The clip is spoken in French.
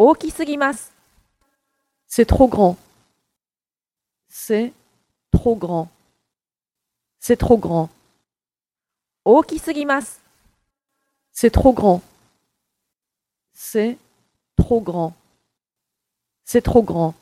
大きすぎます。C'est trop grand. C'est trop grand. C'est trop grand. 大きすぎます。C'est trop grand. C'est trop grand. C'est trop grand.